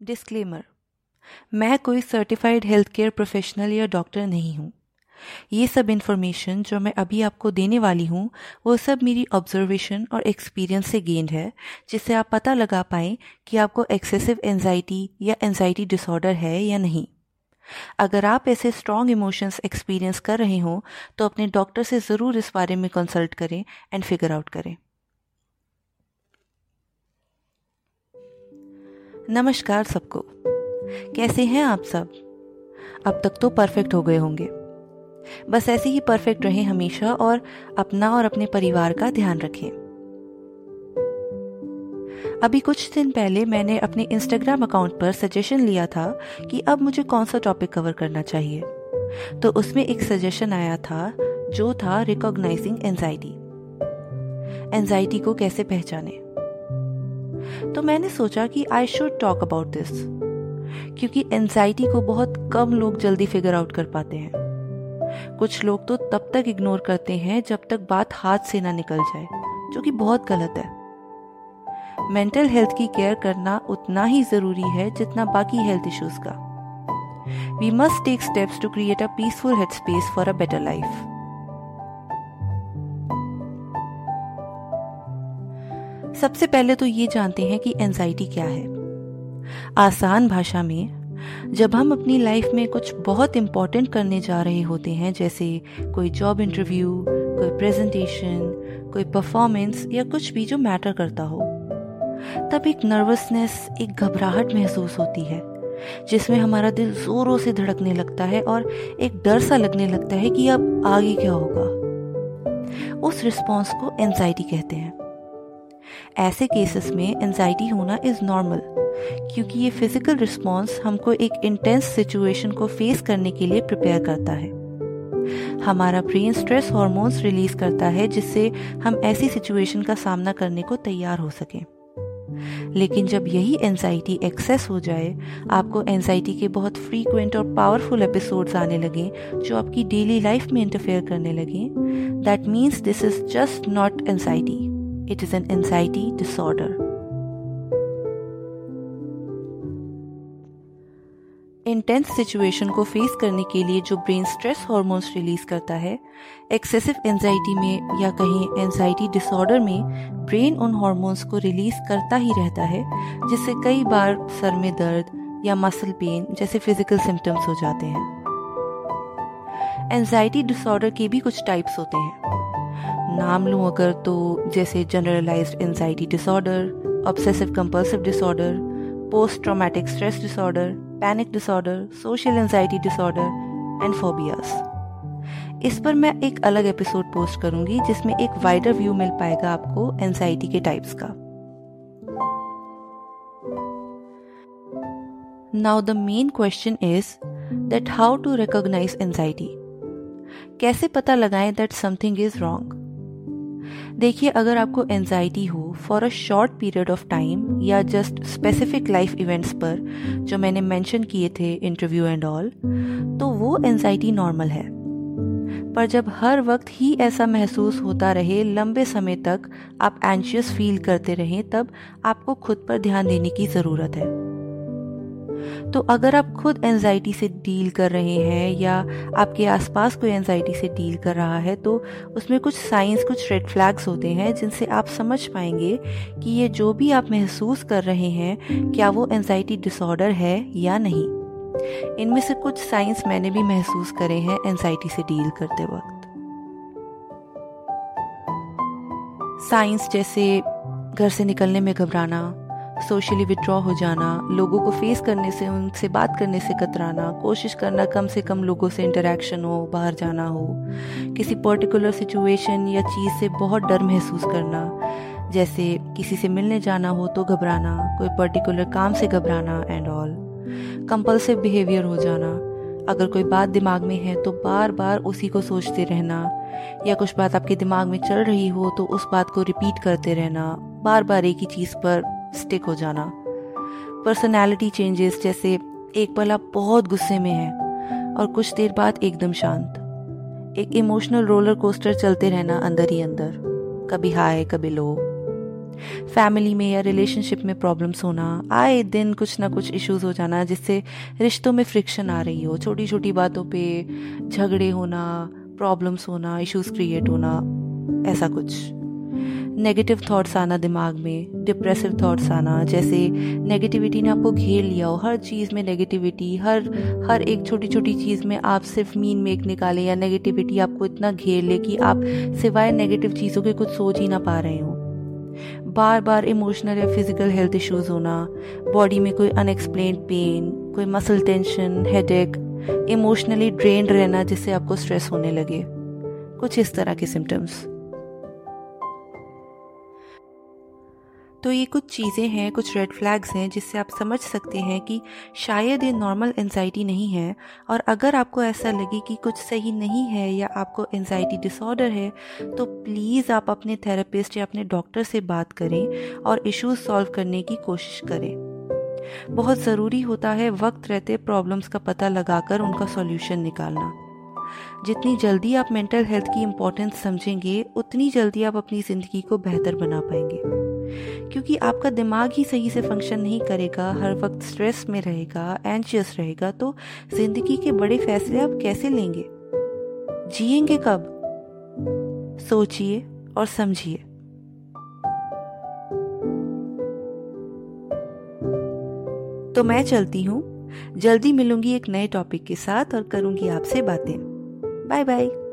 Disclaimer मैं कोई certified health care professional या डॉक्टर नहीं हूँ। ये सब इन्फॉर्मेशन जो मैं अभी आपको देने वाली हूँ, वो सब मेरी ऑब्जर्वेशन और एक्सपीरियंस से गेंड है, जिससे आप पता लगा पाएँ कि आपको एक्सेसिव एनजाइटी या एनजाइटी डिसऑर्डर है या नहीं। अगर आप ऐसे स्ट्रॉन्ग इमोशंस एक्सपीरियंस कर रहे हो तो अपने डॉक्टर से ज़रूर इस बारे में कंसल्ट करें एंड फिगर आउट करें। नमस्कार सबको। कैसे हैं आप सब? अब तक तो परफेक्ट हो गए होंगे। बस ऐसे ही परफेक्ट रहें हमेशा और अपना और अपने परिवार का ध्यान रखें। अभी कुछ दिन पहले मैंने अपने इंस्टाग्राम अकाउंट पर सजेशन लिया था कि अब मुझे कौन सा टॉपिक कवर करना चाहिए। तो उसमें एक सजेशन आया था, जो था रिकॉग्नाइजिंग एंजाइटी एंजाइटी को कैसे पहचाने? तो मैंने सोचा कि I should talk about this क्योंकि एनजाइटी को बहुत कम लोग जल्दी फिगर आउट कर पाते हैं। कुछ लोग तो तब तक इग्नोर करते हैं जब तक बात हाथ से ना निकल जाए, जो कि बहुत गलत है। मेंटल हेल्थ की केयर करना उतना ही ज़रूरी है जितना बाकी हेल्थ इश्यूज़ का। We must take steps to create a peaceful head space for a better life सबसे पहले तो ये जानते हैं कि एनजाइटी क्या है। आसान भाषा में, जब हम अपनी लाइफ में कुछ बहुत इम्पोर्टेंट करने जा रहे होते हैं, जैसे कोई जॉब इंटरव्यू कोई प्रेजेंटेशन कोई परफॉर्मेंस या कुछ भी जो मैटर करता हो, तब एक नर्वसनेस एक घबराहट महसूस होती है, जिसमें हमारा दिल जोरों से धड़कने लगता है और एक डर सा लगने लगता है कि अब आगे क्या होगा। उस रिस्पॉन्स को एंजाइटी कहते हैं। ऐसे केसेस में एनजाइटी होना इज़ नॉर्मल क्योंकि ये फ़िज़िकल रिस्पॉन्स हमको एक इंटेंस सिचुएशन को फेस करने के लिए प्रिपेयर करता है। हमारा ब्रेन स्ट्रेस हॉर्मोन्स रिलीज़ करता है, जिससे हम ऐसी सिचुएशन का सामना करने को तैयार हो सकें। लेकिन जब यही एनजाइटी एक्सेस हो जाए, आपको एनजाइटी के बहुत फ्रीक्वेंट और पावरफुल एपिसोड्स आने लगे, जो आपकी डेली लाइफ में इंटरफेयर करने लगे। That means this is just not anxiety It is an anxiety disorder. Intense situation को फेस करने के लिए जो ब्रेन स्ट्रेस हॉर्मोन्स रिलीज़ करता है एक्सेसिव एंजाइटी में या कहीं एंजाइटी डिसऑर्डर में ब्रेन उन हॉर्मोन्स को रिलीज़ करता ही रहता है, जिससे कई बार सर में दर्द या मसल पेन जैसे फ़िज़िकल सिम्टम्स हो जाते हैं एंजाइटी डिसऑर्डर के भी कुछ टाइप्स होते हैं नाम लूँ अगर तो जैसे generalise anxiety disorder obsessive compulsive disorder post traumatic stress disorder panic disorder social anxiety disorder and phobias इस पर मैं एक अलग एपिसोड पोस्ट करूँगी, जिसमें एक वाइडर व्यू मिल पाएगा आपको एनजाइटी के टाइप्स का। Now the main question is that how to recognise anxiety कैसे पता लगाएँ दैट समथिंग इज़ रॉन्ग देखिए, अगर आपको एनजाइटी हो for a short period of time या जस्ट स्पेसिफिक लाइफ इवेंट्स पर, जो मैंने मेंशन किए थे इंटरव्यू एंड ऑल तो वो एनजाइटी नॉर्मल है। पर जब हर वक्त ही ऐसा महसूस होता रहे, लंबे समय तक आप एंशियस फील करते रहें, तब आपको खुद पर ध्यान देने की ज़रूरत है। तो अगर आप खुद एनजाइटी से डील कर रहे हैं या आपके आसपास कोई एनजाइटी से डील कर रहा है तो उसमें कुछ साइंस कुछ रेड फ्लैग्स होते हैं जिनसे आप समझ पाएँगे कि ये जो भी आप महसूस कर रहे हैं, क्या वो एनजाइटी डिसऑर्डर है या नहीं। इनमें से कुछ साइंस मैंने भी महसूस करे हैं एनजाइटी से डील करते वक्त। साइंस जैसे घर से निकलने में घबराना सोशली विड्रॉ हो जाना, लोगों को फेस करने से, उनसे बात करने से कतराना, कोशिश करना कम से कम लोगों से इंटरेक्शन हो, बाहर जाना हो। किसी पर्टिकुलर सिचुएशन या चीज़ से बहुत डर महसूस करना, जैसे किसी से मिलने जाना हो तो घबराना, कोई पर्टिकुलर काम से घबराना एंड ऑल कंपल्सिव बिहेवियर हो जाना, अगर कोई बात दिमाग में है तो बार बार उसी को सोचते रहना, या कुछ बात आपके दिमाग में चल रही हो तो उस बात को रिपीट करते रहना बार बार एक ही चीज़ पर स्टिक हो जाना। पर्सनैलिटी चेंजेस जैसे एक पल आप बहुत गुस्से में हैं और कुछ देर बाद एकदम शांत। एक इमोशनल रोलर कोस्टर चलते रहना अंदर ही अंदर। कभी हाई कभी लो फैमिली में या रिलेशनशिप में प्रॉब्लम्स होना, आए दिन कुछ ना कुछ इश्यूज़ हो जाना जिससे रिश्तों में फ्रिक्शन आ रही हो। छोटी छोटी बातों पे झगड़े होना प्रॉब्लम्स होना इश्यूज़ क्रिएट होना, ऐसा कुछ। नेगेटिव थॉट्स आना दिमाग में डिप्रेसिव थॉट्स आना, जैसे नेगेटिविटी ने आपको घेर लिया हो, हर चीज़ में नेगेटिविटी हर हर एक छोटी छोटी चीज़ में आप सिर्फ़ मीन मेक निकालें या नेगेटिविटी आपको इतना घेर ले कि आप सिवाय नेगेटिव चीज़ों के कुछ सोच ही ना पा रहे हो। बार बार इमोशनल या फ़िज़िकल हेल्थ इश्यूज़ होना बॉडी में कोई अनएक्सप्लेन पेन कोई muscle tension headache emotionally drained रहना जिससे आपको स्ट्रेस होने लगे। कुछ इस तरह के सिम्टम्स तो ये कुछ चीज़ें हैं, कुछ रेड फ्लैग्स हैं जिससे आप समझ सकते हैं कि शायद ये नॉर्मल एनजाइटी नहीं है और अगर आपको ऐसा लगे कि कुछ सही नहीं है या आपको एनजाइटी डिसऑर्डर है तो प्लीज़ आप अपने थेरेपिस्ट या अपने डॉक्टर से बात करें और इश्यूज़ सॉल्व करने की कोशिश करें। बहुत ज़रूरी होता है वक्त रहते प्रॉब्लम्स का पता लगाकर उनका सॉल्यूशन निकालना। जितनी जल्दी आप मेंटल हेल्थ की इम्पोर्टेंस समझेंगे, उतनी जल्दी आप अपनी ज़िंदगी को बेहतर बना पाएँगे। क्योंकि आपका दिमाग ही सही से फ़ंक्शन नहीं करेगा, हर वक्त स्ट्रेस में रहेगा एंशियस रहेगा तो ज़िंदगी के बड़े फैसले आप कैसे लेंगे? जिएँगे कब? सोचिए और समझिए। तो मैं चलती हूँ। जल्दी मिलूँगी एक नए टॉपिक के साथ और करूँगी आपसे बातें। Bye bye